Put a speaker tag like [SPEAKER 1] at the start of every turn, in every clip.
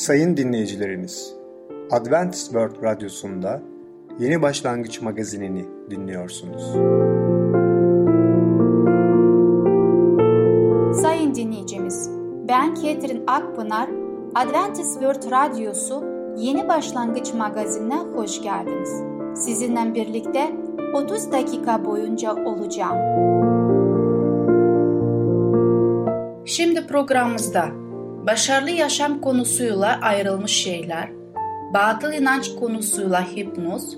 [SPEAKER 1] Sayın dinleyicilerimiz, Adventist World Radyosu'nda Yeni Başlangıç magazinini dinliyorsunuz.
[SPEAKER 2] Sayın dinleyicimiz, ben Ketrin Akpınar, Adventist World Radyosu Yeni Başlangıç magazinine hoş geldiniz. Sizinle birlikte 30 dakika boyunca olacağım. Şimdi programımızda başarılı yaşam konusuyla ayrılmış şeyler, batıl inanç konusuyla hipnoz,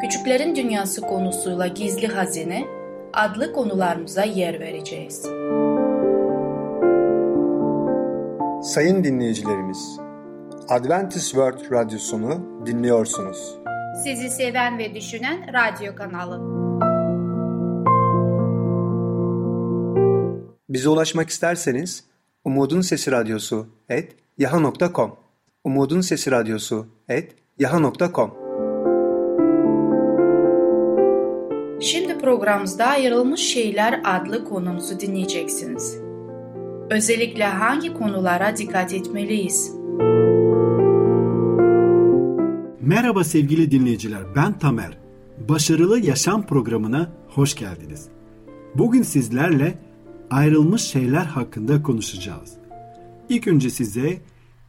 [SPEAKER 2] küçüklerin dünyası konusuyla gizli hazine adlı konularımıza yer vereceğiz.
[SPEAKER 1] Sayın dinleyicilerimiz, Adventist World Radyosunu dinliyorsunuz.
[SPEAKER 2] Sizi seven ve düşünen radyo kanalı.
[SPEAKER 1] Bize ulaşmak isterseniz Umutun Sesi Radyosu et yaha.com Umutun Sesi Radyosu et yaha.com
[SPEAKER 2] Şimdi programımızda ayrılmış şeyler adlı konumuzu dinleyeceksiniz. Özellikle hangi konulara dikkat etmeliyiz?
[SPEAKER 3] Merhaba sevgili dinleyiciler, ben Tamer. Başarılı Yaşam programına hoş geldiniz. Bugün sizlerle ayrılmış şeyler hakkında konuşacağız. İlk önce size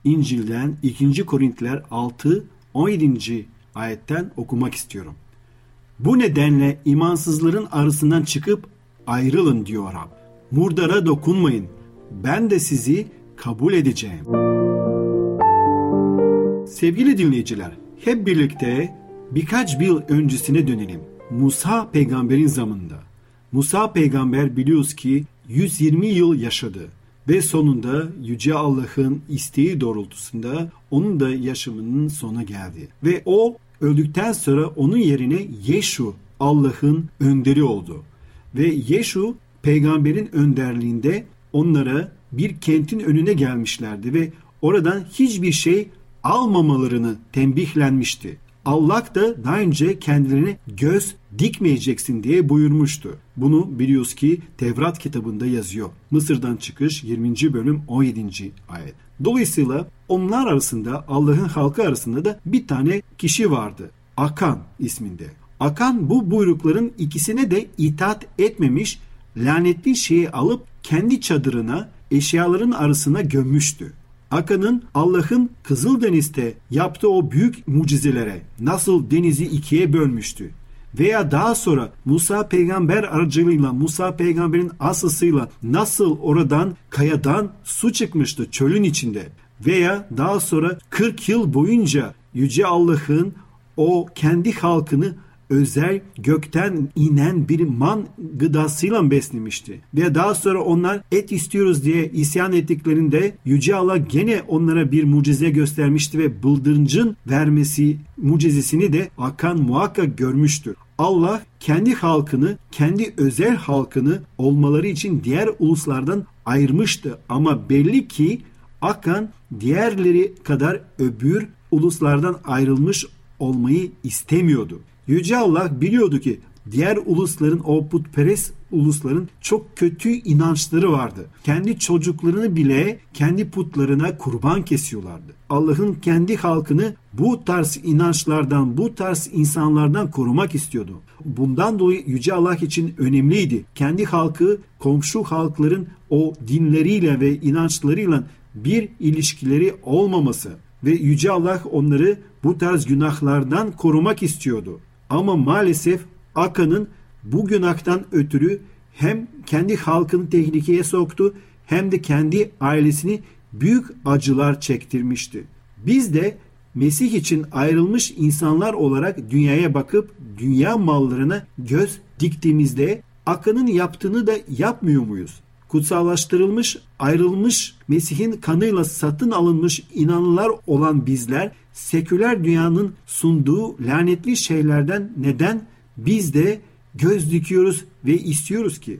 [SPEAKER 3] İncil'den 2. Korintiler 6 17. ayetten okumak istiyorum. Bu nedenle imansızların arasından çıkıp ayrılın diyor Rab. Murdara dokunmayın. Ben de sizi kabul edeceğim. Sevgili dinleyiciler, hep birlikte birkaç yıl öncesine dönelim. Musa peygamberin zamanında. Musa peygamber biliyoruz ki 120 yıl yaşadı ve sonunda Yüce Allah'ın isteği doğrultusunda onun da yaşamının sona geldi. Ve o öldükten sonra onun yerine Yeşu Allah'ın önderi oldu. Ve Yeşu peygamberin önderliğinde onlara bir kentin önüne gelmişlerdi ve oradan hiçbir şey almamalarını tembihlenmişti. Allah da daha önce kendilerine göz dikmeyeceksin diye buyurmuştu. Bunu biliyoruz ki Tevrat kitabında yazıyor. Mısır'dan çıkış 20. bölüm 17. ayet. Dolayısıyla onlar arasında Allah'ın halkı arasında da bir tane kişi vardı. Akan isminde. Akan bu buyrukların ikisine de itaat etmemiş, lanetli şeyi alıp kendi çadırına eşyaların arasına gömmüştü. Akan'ın Allah'ın Kızıldeniz'de yaptığı o büyük mucizelere nasıl denizi ikiye bölmüştü? Veya daha sonra Musa peygamber aracılığıyla Musa peygamberin asısıyla nasıl oradan kayadan su çıkmıştı çölün içinde? Veya daha sonra 40 yıl boyunca Yüce Allah'ın o kendi halkını özel gökten inen bir man gıdasıyla beslemişti. Ve daha sonra onlar et istiyoruz diye isyan ettiklerinde Yüce Allah gene onlara bir mucize göstermişti ve bıldırıncın vermesi mucizesini de Akan muhakkak görmüştür. Allah kendi halkını, kendi özel halkını olmaları için diğer uluslardan ayırmıştı. Ama belli ki Akan diğerleri kadar öbür uluslardan ayrılmış olmayı istemiyordu. Yüce Allah biliyordu ki diğer ulusların o putperest ulusların çok kötü inançları vardı. Kendi çocuklarını bile kendi putlarına kurban kesiyorlardı. Allah'ın kendi halkını bu tarz inançlardan, bu tarz insanlardan korumak istiyordu. Bundan dolayı Yüce Allah için önemliydi. Kendi halkı komşu halkların o dinleriyle ve inançlarıyla bir ilişkileri olmaması ve Yüce Allah onları bu tarz günahlardan korumak istiyordu. Ama maalesef Akan'ın bu günahtan ötürü hem kendi halkını tehlikeye soktu hem de kendi ailesini büyük acılar çektirmişti. Biz de Mesih için ayrılmış insanlar olarak dünyaya bakıp dünya mallarına göz diktiğimizde Akan'ın yaptığını da yapmıyor muyuz? Kutsallaştırılmış, ayrılmış, Mesih'in kanıyla satın alınmış inanlılar olan bizler seküler dünyanın sunduğu lanetli şeylerden neden biz de göz dikiyoruz ve istiyoruz ki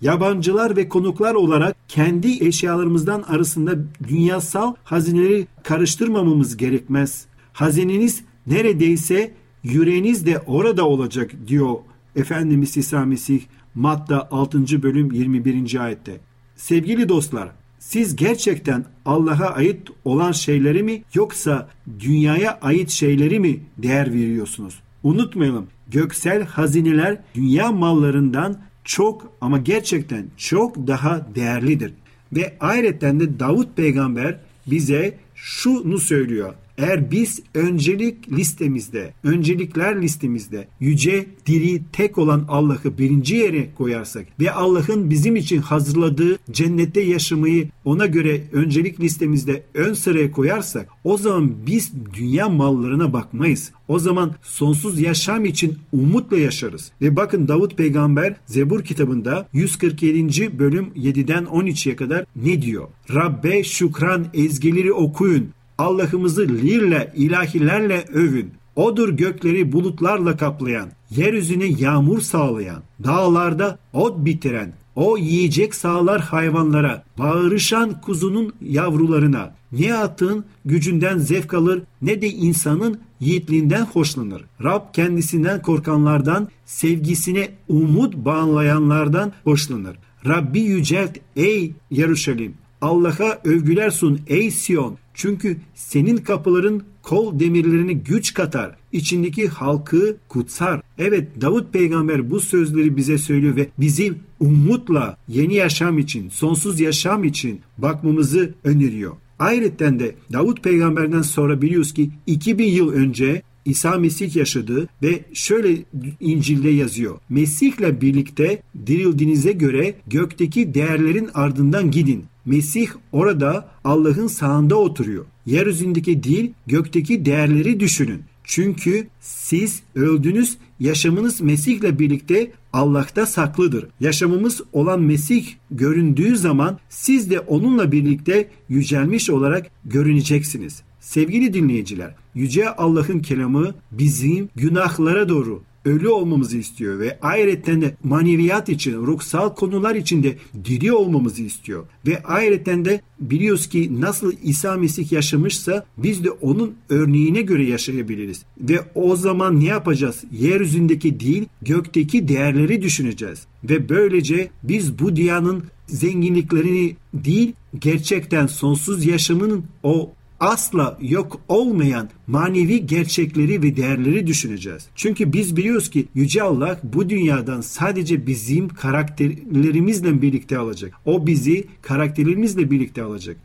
[SPEAKER 3] yabancılar ve konuklar olarak kendi eşyalarımızdan arasında dünyasal hazineleri karıştırmamamız gerekmez. Hazineniz neredeyse yüreğiniz de orada olacak diyor Efendimiz İsa Mesih Matta 6. bölüm 21. ayette. Sevgili dostlar, Siz gerçekten Allah'a ait olan şeyleri mi yoksa dünyaya ait şeyleri mi değer veriyorsunuz? Unutmayalım göksel hazineler dünya mallarından çok ama gerçekten çok daha değerlidir. Ve ayrıca de Davut peygamber bize şunu söylüyor. Eğer biz öncelik listemizde, öncelikler listemizde yüce, diri, tek olan Allah'ı birinci yere koyarsak ve Allah'ın bizim için hazırladığı cennette yaşamayı ona göre öncelik listemizde ön sıraya koyarsak o zaman biz dünya mallarına bakmayız. O zaman sonsuz yaşam için umutla yaşarız. Ve bakın Davut peygamber Zebur kitabında 147. bölüm 7'den 13'e kadar ne diyor? Rabbe şükran ezgileri okuyun. Allah'ımızı lirle, ilahilerle övün. Odur gökleri bulutlarla kaplayan, yeryüzüne yağmur sağlayan, dağlarda ot bitiren, o yiyecek sağlar hayvanlara, bağırışan kuzunun yavrularına. Ne atın gücünden zevk alır ne de insanın yiğitliğinden hoşlanır. Rab kendisinden korkanlardan, sevgisine umut bağlayanlardan hoşlanır. Rabbi yücelt ey Yeruşalim. Allah'a övgüler sun ey Siyon. Çünkü senin kapıların kol demirlerini güç katar. içindeki halkı kutsar. Evet Davut peygamber bu sözleri bize söylüyor ve bizi umutla yeni yaşam için, sonsuz yaşam için bakmamızı öneriyor. Ayrıca de Davut peygamberden sonra biliyoruz ki 2000 yıl önce İsa Mesih yaşadı ve şöyle İncil'de yazıyor. Mesih'le birlikte dirildiğinize göre gökteki değerlerin ardından gidin. Mesih orada Allah'ın sağında oturuyor. Yeryüzündeki değil gökteki değerleri düşünün. Çünkü siz öldünüz, yaşamınız Mesih'le birlikte Allah'ta saklıdır. Yaşamımız olan Mesih göründüğü zaman siz de onunla birlikte yücelmiş olarak görüneceksiniz. Sevgili dinleyiciler, Yüce Allah'ın kelamı bizim günahlara doğru ölü olmamızı istiyor ve ayrıca de maneviyat için, ruhsal konular için de diri olmamızı istiyor. Ve ayrıca de biliyoruz ki nasıl İsa Mesih yaşamışsa biz de onun örneğine göre yaşayabiliriz. Ve o zaman ne yapacağız? Yeryüzündeki değil, gökteki değerleri düşüneceğiz. Ve böylece biz bu dünyanın zenginliklerini değil, gerçekten sonsuz yaşamının o asla yok olmayan manevi gerçekleri ve değerleri düşüneceğiz. Çünkü biz biliyoruz ki Yüce Allah bu dünyadan sadece bizim karakterlerimizle birlikte alacak. O bizi karakterlerimizle birlikte alacak.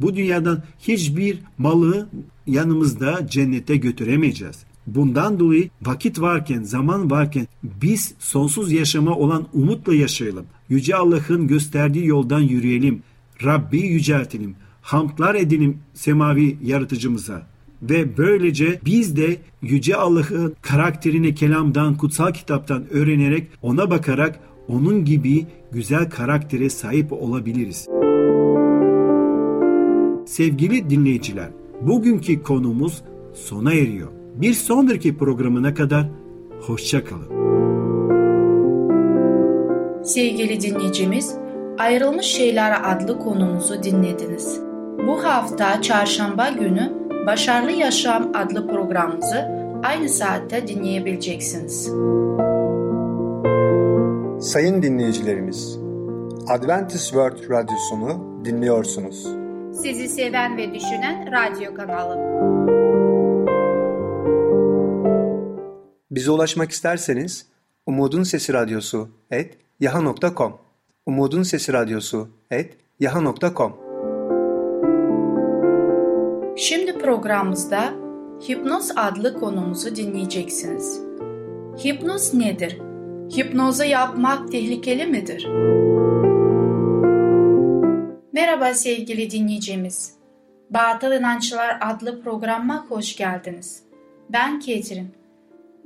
[SPEAKER 3] Bu dünyadan hiçbir malı yanımızda cennete götüremeyeceğiz. Bundan dolayı vakit varken, zaman varken biz sonsuz yaşama olan umutla yaşayalım. Yüce Allah'ın gösterdiği yoldan yürüyelim. Rabbi yüceltelim hamdlar edelim semavi yaratıcımıza. Ve böylece biz de Yüce Allah'ın karakterini kelamdan, kutsal kitaptan öğrenerek ona bakarak onun gibi güzel karaktere sahip olabiliriz. Sevgili dinleyiciler, bugünkü konumuz sona eriyor. Bir sonraki programına kadar hoşçakalın.
[SPEAKER 2] Sevgili dinleyicimiz, Ayrılmış Şeyler adlı konumuzu dinlediniz. Bu hafta çarşamba günü Başarılı Yaşam adlı programımızı aynı saatte dinleyebileceksiniz.
[SPEAKER 1] Sayın dinleyicilerimiz, Adventist World Radyosunu dinliyorsunuz.
[SPEAKER 2] Sizi seven ve düşünen radyo kanalı.
[SPEAKER 1] Bize ulaşmak isterseniz Umutun Sesi Radyosu et yaha.com Umutun Sesi Radyosu et yaha.com
[SPEAKER 2] Şimdi programımızda Hipnoz adlı konumuzu dinleyeceksiniz. Hipnoz nedir? Hipnozu yapmak tehlikeli midir? Merhaba sevgili dinleyicimiz. Batıl İnançlar adlı programa hoş geldiniz. Ben Ketrin.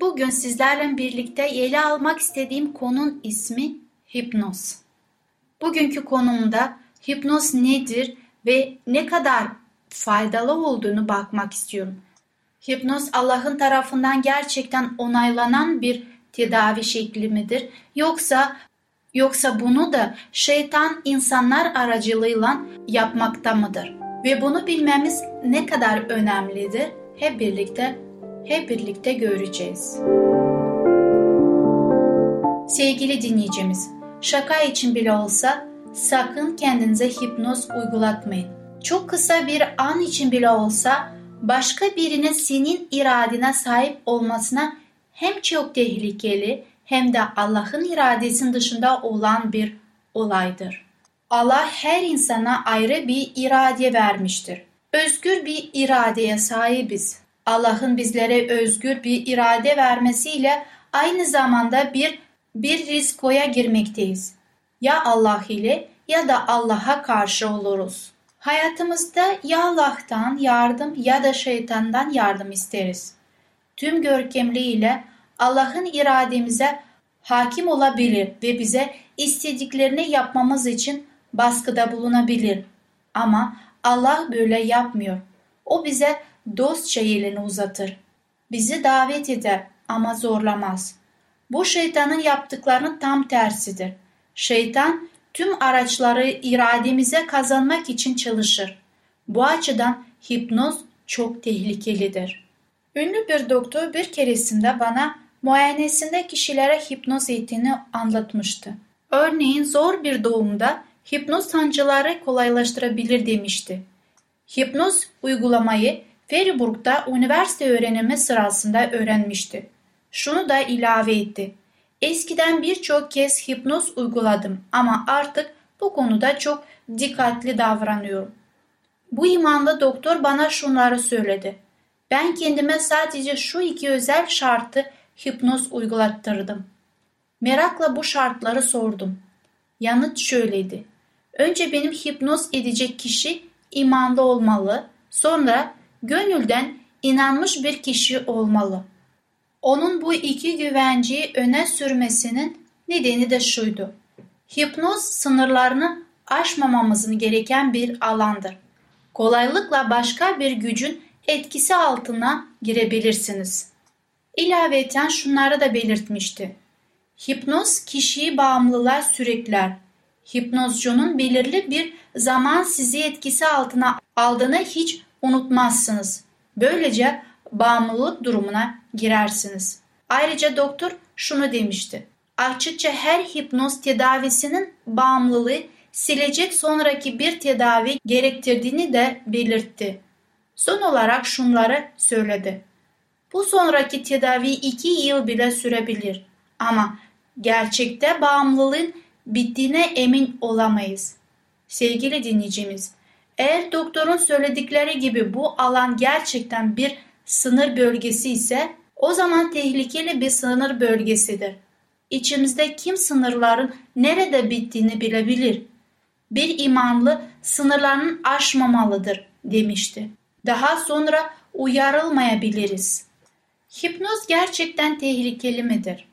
[SPEAKER 2] Bugün sizlerle birlikte ele almak istediğim konun ismi hipnoz. Bugünkü konumda hipnoz nedir ve ne kadar faydalı olduğunu bakmak istiyorum. Hipnoz Allah'ın tarafından gerçekten onaylanan bir tedavi şekli midir? Yoksa yoksa bunu da şeytan insanlar aracılığıyla yapmakta mıdır? Ve bunu bilmemiz ne kadar önemlidir? Hep birlikte hep birlikte göreceğiz. Sevgili dinleyicimiz, şaka için bile olsa sakın kendinize hipnoz uygulatmayın. Çok kısa bir an için bile olsa başka birinin senin iradene sahip olmasına hem çok tehlikeli hem de Allah'ın iradesinin dışında olan bir olaydır. Allah her insana ayrı bir irade vermiştir. Özgür bir iradeye sahibiz. Allah'ın bizlere özgür bir irade vermesiyle aynı zamanda bir bir riskoya girmekteyiz. Ya Allah ile ya da Allah'a karşı oluruz. Hayatımızda ya Allah'tan yardım ya da şeytandan yardım isteriz. Tüm görkemliğiyle Allah'ın irademize hakim olabilir ve bize istediklerini yapmamız için baskıda bulunabilir. Ama Allah böyle yapmıyor. O bize dostça elini uzatır. Bizi davet eder ama zorlamaz. Bu şeytanın yaptıklarının tam tersidir. Şeytan tüm araçları irademize kazanmak için çalışır. Bu açıdan hipnoz çok tehlikelidir. Ünlü bir doktor bir keresinde bana muayenesinde kişilere hipnoz eğitimini anlatmıştı. Örneğin zor bir doğumda hipnoz sancıları kolaylaştırabilir demişti. Hipnoz uygulamayı Freiburg'da üniversite öğrenimi sırasında öğrenmişti. Şunu da ilave etti. Eskiden birçok kez hipnoz uyguladım ama artık bu konuda çok dikkatli davranıyorum. Bu imanlı doktor bana şunları söyledi. Ben kendime sadece şu iki özel şartı hipnoz uygulattırdım. Merakla bu şartları sordum. Yanıt şöyleydi. Önce benim hipnoz edecek kişi imanlı olmalı, sonra gönülden inanmış bir kişi olmalı. Onun bu iki güvenciyi öne sürmesinin nedeni de şuydu. Hipnoz sınırlarını aşmamamızın gereken bir alandır. Kolaylıkla başka bir gücün etkisi altına girebilirsiniz. İlaveten şunları da belirtmişti. Hipnoz kişiyi bağımlılığa sürükler. Hipnozcunun belirli bir zaman sizi etkisi altına aldığını hiç unutmazsınız. Böylece bağımlılık durumuna girersiniz. Ayrıca doktor şunu demişti. Açıkça her hipnoz tedavisinin bağımlılığı silecek sonraki bir tedavi gerektirdiğini de belirtti. Son olarak şunları söyledi. Bu sonraki tedavi iki yıl bile sürebilir ama gerçekte bağımlılığın bittiğine emin olamayız. Sevgili dinleyicimiz, eğer doktorun söyledikleri gibi bu alan gerçekten bir sınır bölgesi ise o zaman tehlikeli bir sınır bölgesidir. İçimizde kim sınırların nerede bittiğini bilebilir. Bir imanlı sınırlarını aşmamalıdır demişti. Daha sonra uyarılmayabiliriz. Hipnoz gerçekten tehlikeli midir?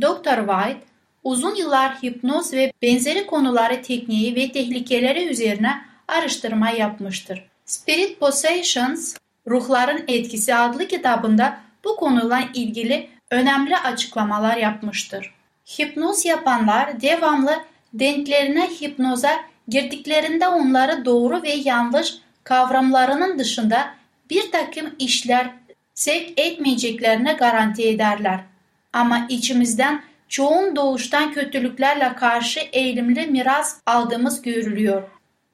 [SPEAKER 2] Dr. White uzun yıllar hipnoz ve benzeri konuları tekniği ve tehlikeleri üzerine araştırma yapmıştır. Spirit Possessions, Ruhların Etkisi adlı kitabında bu konuyla ilgili önemli açıklamalar yapmıştır. Hipnoz yapanlar devamlı denklerine hipnoza girdiklerinde onları doğru ve yanlış kavramlarının dışında bir takım işler sevk etmeyeceklerine garanti ederler. Ama içimizden çoğun doğuştan kötülüklerle karşı eğilimli miras aldığımız görülüyor.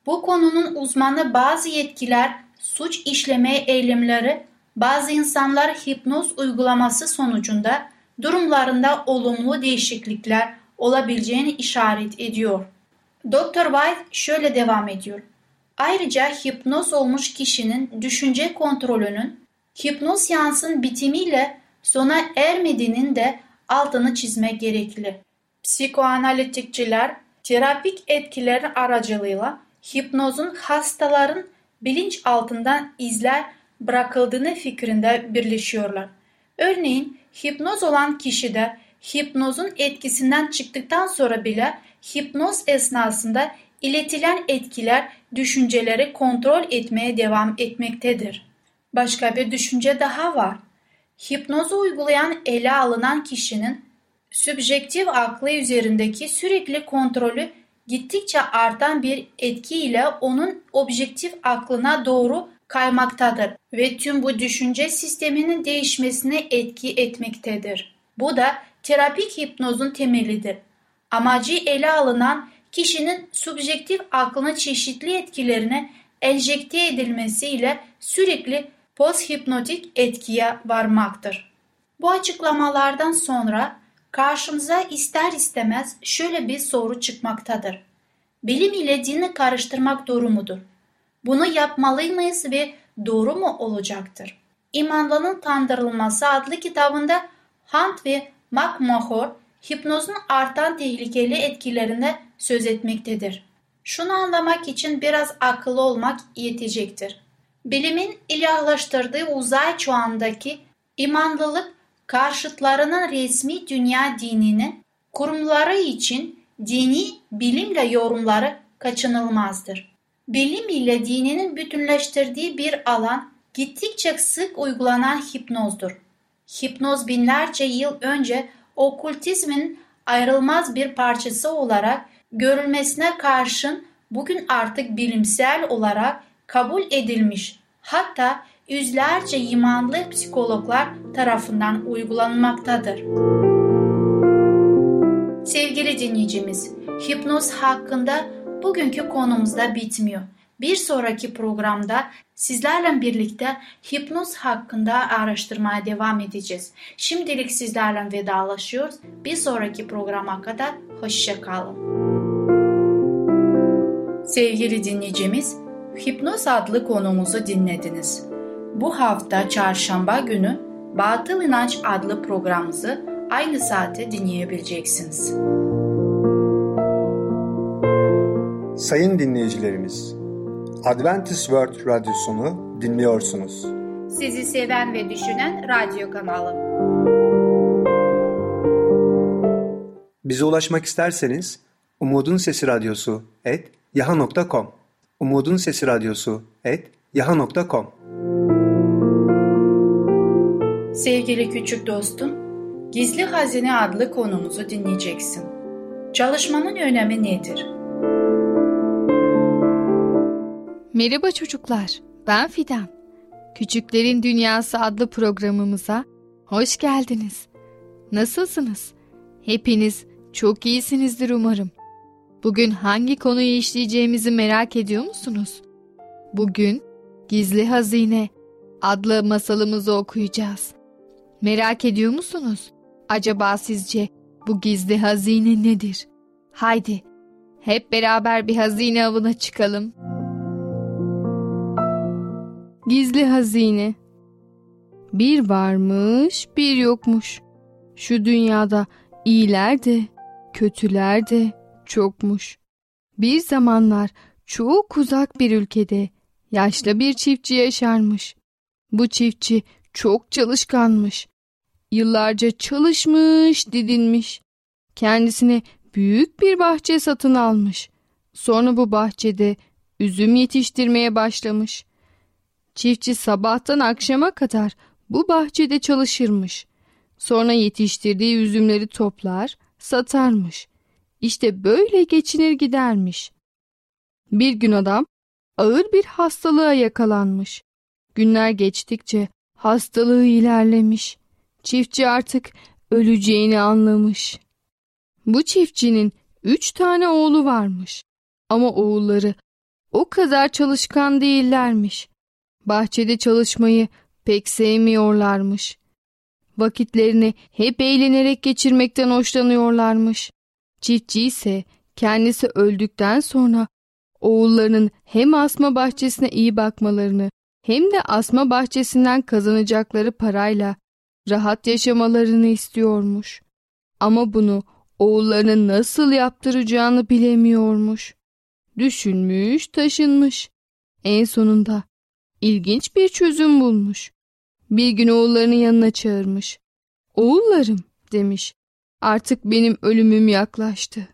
[SPEAKER 2] Bu konunun uzmanı bazı yetkiler suç işleme eğilimleri bazı insanlar hipnoz uygulaması sonucunda durumlarında olumlu değişiklikler olabileceğini işaret ediyor. Dr. White şöyle devam ediyor. Ayrıca hipnoz olmuş kişinin düşünce kontrolünün hipnoz seansın bitimiyle sona ermediğinin de altını çizmek gerekli. Psikoanalitikçiler terapik etkileri aracılığıyla hipnozun hastaların bilinç altından izler bırakıldığını fikrinde birleşiyorlar. Örneğin hipnoz olan kişide hipnozun etkisinden çıktıktan sonra bile hipnoz esnasında iletilen etkiler düşünceleri kontrol etmeye devam etmektedir. Başka bir düşünce daha var. Hipnozu uygulayan ele alınan kişinin sübjektif aklı üzerindeki sürekli kontrolü gittikçe artan bir etki ile onun objektif aklına doğru kaymaktadır ve tüm bu düşünce sisteminin değişmesine etki etmektedir. Bu da terapik hipnozun temelidir. Amacı ele alınan kişinin subjektif aklına çeşitli etkilerine enjekte edilmesiyle sürekli posthipnotik etkiye varmaktır. Bu açıklamalardan sonra karşımıza ister istemez şöyle bir soru çıkmaktadır. Bilim ile dini karıştırmak doğru mudur? Bunu yapmalı mıyız ve doğru mu olacaktır? İmanlının Tandırılması adlı kitabında Hunt ve McMahon hipnozun artan tehlikeli etkilerine söz etmektedir. Şunu anlamak için biraz akıllı olmak yetecektir. Bilimin ilahlaştırdığı uzay çağındaki imanlılık karşıtlarının resmi dünya dinini kurumları için dini bilimle yorumları kaçınılmazdır. Bilim ile dininin bütünleştirdiği bir alan gittikçe sık uygulanan hipnozdur. Hipnoz binlerce yıl önce okültizmin ayrılmaz bir parçası olarak görülmesine karşın bugün artık bilimsel olarak kabul edilmiş hatta yüzlerce imanlı psikologlar tarafından uygulanmaktadır. Sevgili dinleyicimiz, hipnoz hakkında bugünkü konumuzda bitmiyor. Bir sonraki programda sizlerle birlikte hipnoz hakkında araştırmaya devam edeceğiz. Şimdilik sizlerle vedalaşıyoruz. Bir sonraki programa kadar hoşçakalın. Sevgili dinleyicimiz, hipnoz adlı konumuzu dinlediniz. Bu hafta çarşamba günü Batıl İnanç adlı programımızı aynı saate dinleyebileceksiniz.
[SPEAKER 1] Sayın dinleyicilerimiz, Adventist World Radyosunu dinliyorsunuz.
[SPEAKER 2] Sizi seven ve düşünen radyo kanalı.
[SPEAKER 1] Bize ulaşmak isterseniz Umutun Sesi Radyosu et yaha.com Umutun Sesi Radyosu et yaha.com
[SPEAKER 2] Sevgili küçük dostum, Gizli Hazine adlı konumuzu dinleyeceksin. Çalışmanın önemi nedir?
[SPEAKER 4] Merhaba çocuklar, ben Fidan. Küçüklerin Dünyası adlı programımıza hoş geldiniz. Nasılsınız? Hepiniz çok iyisinizdir umarım. Bugün hangi konuyu işleyeceğimizi merak ediyor musunuz? Bugün Gizli Hazine adlı masalımızı okuyacağız. Merak ediyor musunuz? Acaba sizce bu gizli hazine nedir? Haydi hep beraber bir hazine avına çıkalım. Gizli hazine Bir varmış bir yokmuş. Şu dünyada iyiler de kötüler de çokmuş. Bir zamanlar çok uzak bir ülkede yaşlı bir çiftçi yaşarmış. Bu çiftçi çok çalışkanmış. Yıllarca çalışmış, didinmiş. Kendisine büyük bir bahçe satın almış. Sonra bu bahçede üzüm yetiştirmeye başlamış. Çiftçi sabahtan akşama kadar bu bahçede çalışırmış. Sonra yetiştirdiği üzümleri toplar, satarmış. İşte böyle geçinir gidermiş. Bir gün adam ağır bir hastalığa yakalanmış. Günler geçtikçe hastalığı ilerlemiş. Çiftçi artık öleceğini anlamış. Bu çiftçinin üç tane oğlu varmış. Ama oğulları o kadar çalışkan değillermiş. Bahçede çalışmayı pek sevmiyorlarmış. Vakitlerini hep eğlenerek geçirmekten hoşlanıyorlarmış. Çiftçi ise kendisi öldükten sonra oğullarının hem asma bahçesine iyi bakmalarını hem de asma bahçesinden kazanacakları parayla rahat yaşamalarını istiyormuş. Ama bunu oğullarının nasıl yaptıracağını bilemiyormuş. Düşünmüş, taşınmış. En sonunda ilginç bir çözüm bulmuş. Bir gün oğullarını yanına çağırmış. Oğullarım demiş. Artık benim ölümüm yaklaştı.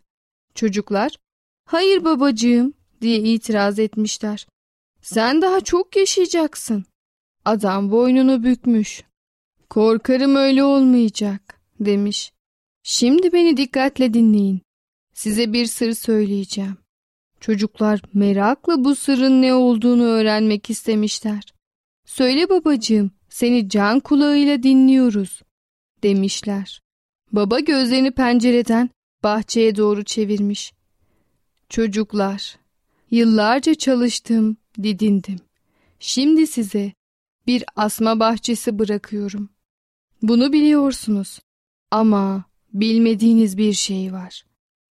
[SPEAKER 4] Çocuklar, hayır babacığım diye itiraz etmişler. Sen daha çok yaşayacaksın. Adam boynunu bükmüş. Korkarım öyle olmayacak demiş. Şimdi beni dikkatle dinleyin. Size bir sır söyleyeceğim. Çocuklar merakla bu sırrın ne olduğunu öğrenmek istemişler. Söyle babacığım, seni can kulağıyla dinliyoruz, demişler. Baba gözlerini pencereden bahçeye doğru çevirmiş. Çocuklar, yıllarca çalıştım, didindim. Şimdi size bir asma bahçesi bırakıyorum. Bunu biliyorsunuz. Ama bilmediğiniz bir şey var.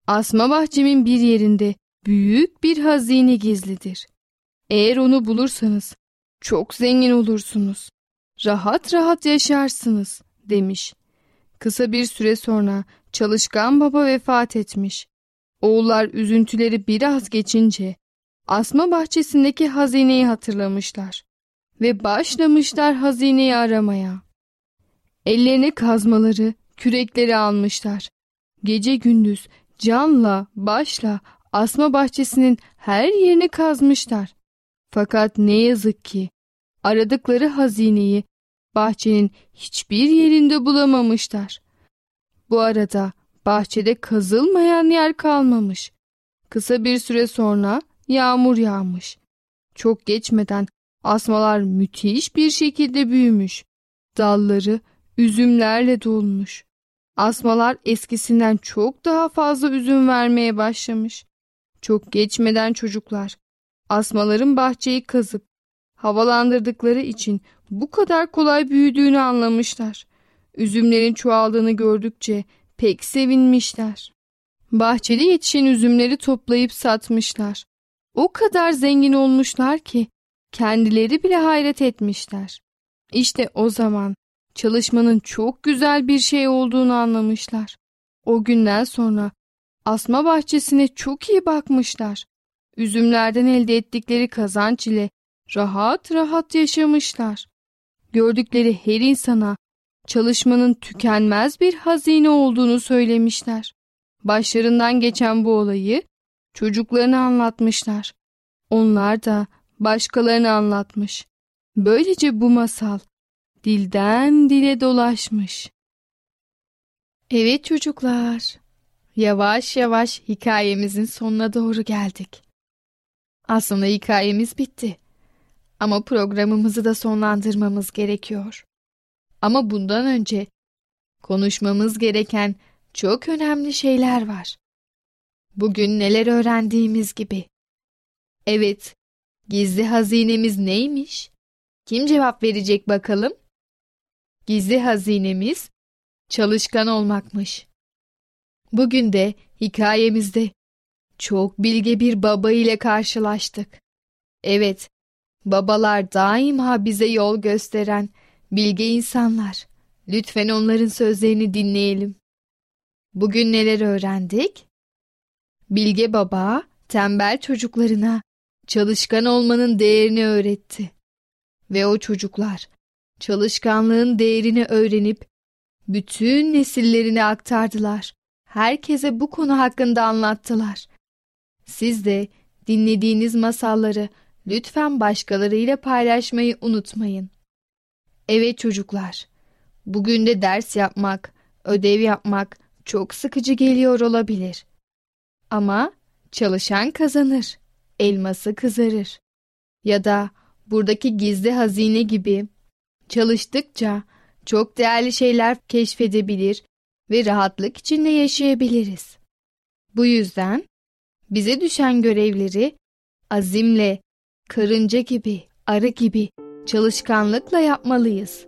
[SPEAKER 4] Asma bahçemin bir yerinde büyük bir hazine gizlidir. Eğer onu bulursanız çok zengin olursunuz. Rahat rahat yaşarsınız demiş. Kısa bir süre sonra çalışkan baba vefat etmiş. Oğullar üzüntüleri biraz geçince asma bahçesindeki hazineyi hatırlamışlar ve başlamışlar hazineyi aramaya. Ellerine kazmaları, kürekleri almışlar. Gece gündüz canla, başla asma bahçesinin her yerini kazmışlar. Fakat ne yazık ki aradıkları hazineyi bahçenin hiçbir yerinde bulamamışlar. Bu arada bahçede kazılmayan yer kalmamış. Kısa bir süre sonra yağmur yağmış. Çok geçmeden asmalar müthiş bir şekilde büyümüş. Dalları üzümlerle dolmuş. Asmalar eskisinden çok daha fazla üzüm vermeye başlamış. Çok geçmeden çocuklar asmaların bahçeyi kazıp havalandırdıkları için bu kadar kolay büyüdüğünü anlamışlar. Üzümlerin çoğaldığını gördükçe pek sevinmişler. Bahçede yetişen üzümleri toplayıp satmışlar. O kadar zengin olmuşlar ki kendileri bile hayret etmişler. İşte o zaman çalışmanın çok güzel bir şey olduğunu anlamışlar. O günden sonra asma bahçesine çok iyi bakmışlar. Üzümlerden elde ettikleri kazanç ile rahat rahat yaşamışlar. Gördükleri her insana çalışmanın tükenmez bir hazine olduğunu söylemişler. Başlarından geçen bu olayı çocuklarına anlatmışlar. Onlar da başkalarına anlatmış. Böylece bu masal dilden dile dolaşmış. Evet çocuklar, yavaş yavaş hikayemizin sonuna doğru geldik. Aslında hikayemiz bitti. Ama programımızı da sonlandırmamız gerekiyor. Ama bundan önce konuşmamız gereken çok önemli şeyler var. Bugün neler öğrendiğimiz gibi. Evet, gizli hazinemiz neymiş? Kim cevap verecek bakalım? Gizli hazinemiz çalışkan olmakmış. Bugün de hikayemizde çok bilge bir baba ile karşılaştık. Evet, babalar daima bize yol gösteren bilge insanlar. Lütfen onların sözlerini dinleyelim. Bugün neler öğrendik? Bilge baba tembel çocuklarına çalışkan olmanın değerini öğretti. Ve o çocuklar çalışkanlığın değerini öğrenip bütün nesillerine aktardılar. Herkese bu konu hakkında anlattılar. Siz de dinlediğiniz masalları lütfen başkalarıyla paylaşmayı unutmayın. Evet çocuklar, bugün de ders yapmak, ödev yapmak çok sıkıcı geliyor olabilir. Ama çalışan kazanır, elması kızarır. Ya da buradaki gizli hazine gibi çalıştıkça çok değerli şeyler keşfedebilir ve rahatlık içinde yaşayabiliriz. Bu yüzden bize düşen görevleri azimle, karınca gibi, arı gibi çalışkanlıkla yapmalıyız.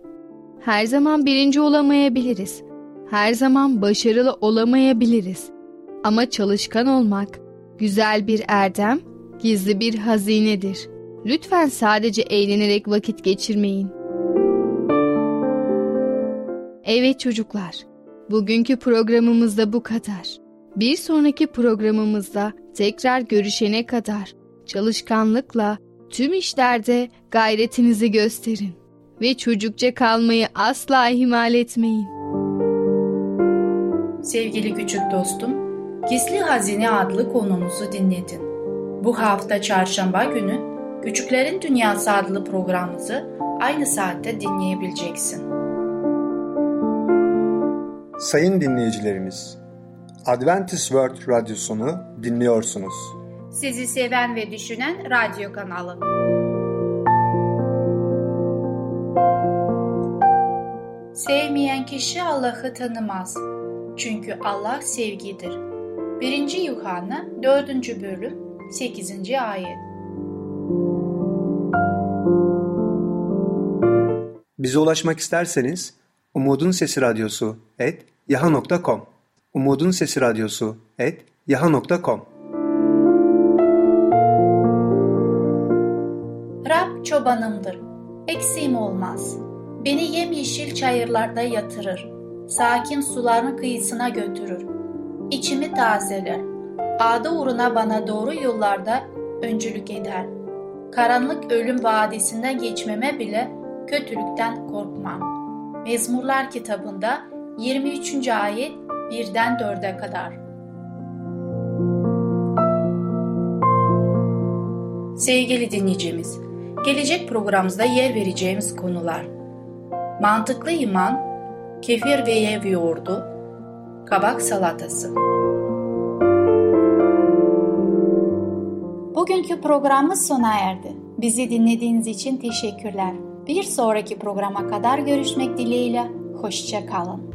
[SPEAKER 4] Her zaman birinci olamayabiliriz. Her zaman başarılı olamayabiliriz. Ama çalışkan olmak güzel bir erdem, gizli bir hazinedir. Lütfen sadece eğlenerek vakit geçirmeyin. Evet çocuklar, bugünkü programımızda bu kadar. Bir sonraki programımızda tekrar görüşene kadar çalışkanlıkla tüm işlerde gayretinizi gösterin ve çocukça kalmayı asla ihmal etmeyin.
[SPEAKER 2] Sevgili küçük dostum, Gizli Hazine adlı konumuzu dinledin. Bu hafta çarşamba günü Küçüklerin Dünyası adlı programımızı aynı saatte dinleyebileceksin.
[SPEAKER 1] Sayın dinleyicilerimiz, Adventist World Radyosunu dinliyorsunuz.
[SPEAKER 2] Sizi seven ve düşünen radyo kanalı. Sevmeyen kişi Allah'ı tanımaz. Çünkü Allah sevgidir. 1. Yuhanna 4. bölüm 8. ayet.
[SPEAKER 1] Bize ulaşmak isterseniz Umutun Sesi Radyosu et yaha.com Umutun Sesi Radyosu et yaha.com
[SPEAKER 2] Rab çobanımdır, eksiğim olmaz. Beni yemyeşil çayırlarda yatırır, sakin suların kıyısına götürür. İçimi tazeler, adı uğruna bana doğru yollarda öncülük eder. Karanlık ölüm vadisinden geçmeme bile kötülükten korkmam. Mezmurlar kitabında 23. ayet 1'den 4'e kadar. Sevgili dinleyicimiz, gelecek programımızda yer vereceğimiz konular Mantıklı iman, kefir ve ev yoğurdu, kabak salatası. Bugünkü programımız sona erdi. Bizi dinlediğiniz için teşekkürler. Bir sonraki programa kadar görüşmek dileğiyle, hoşça kalın.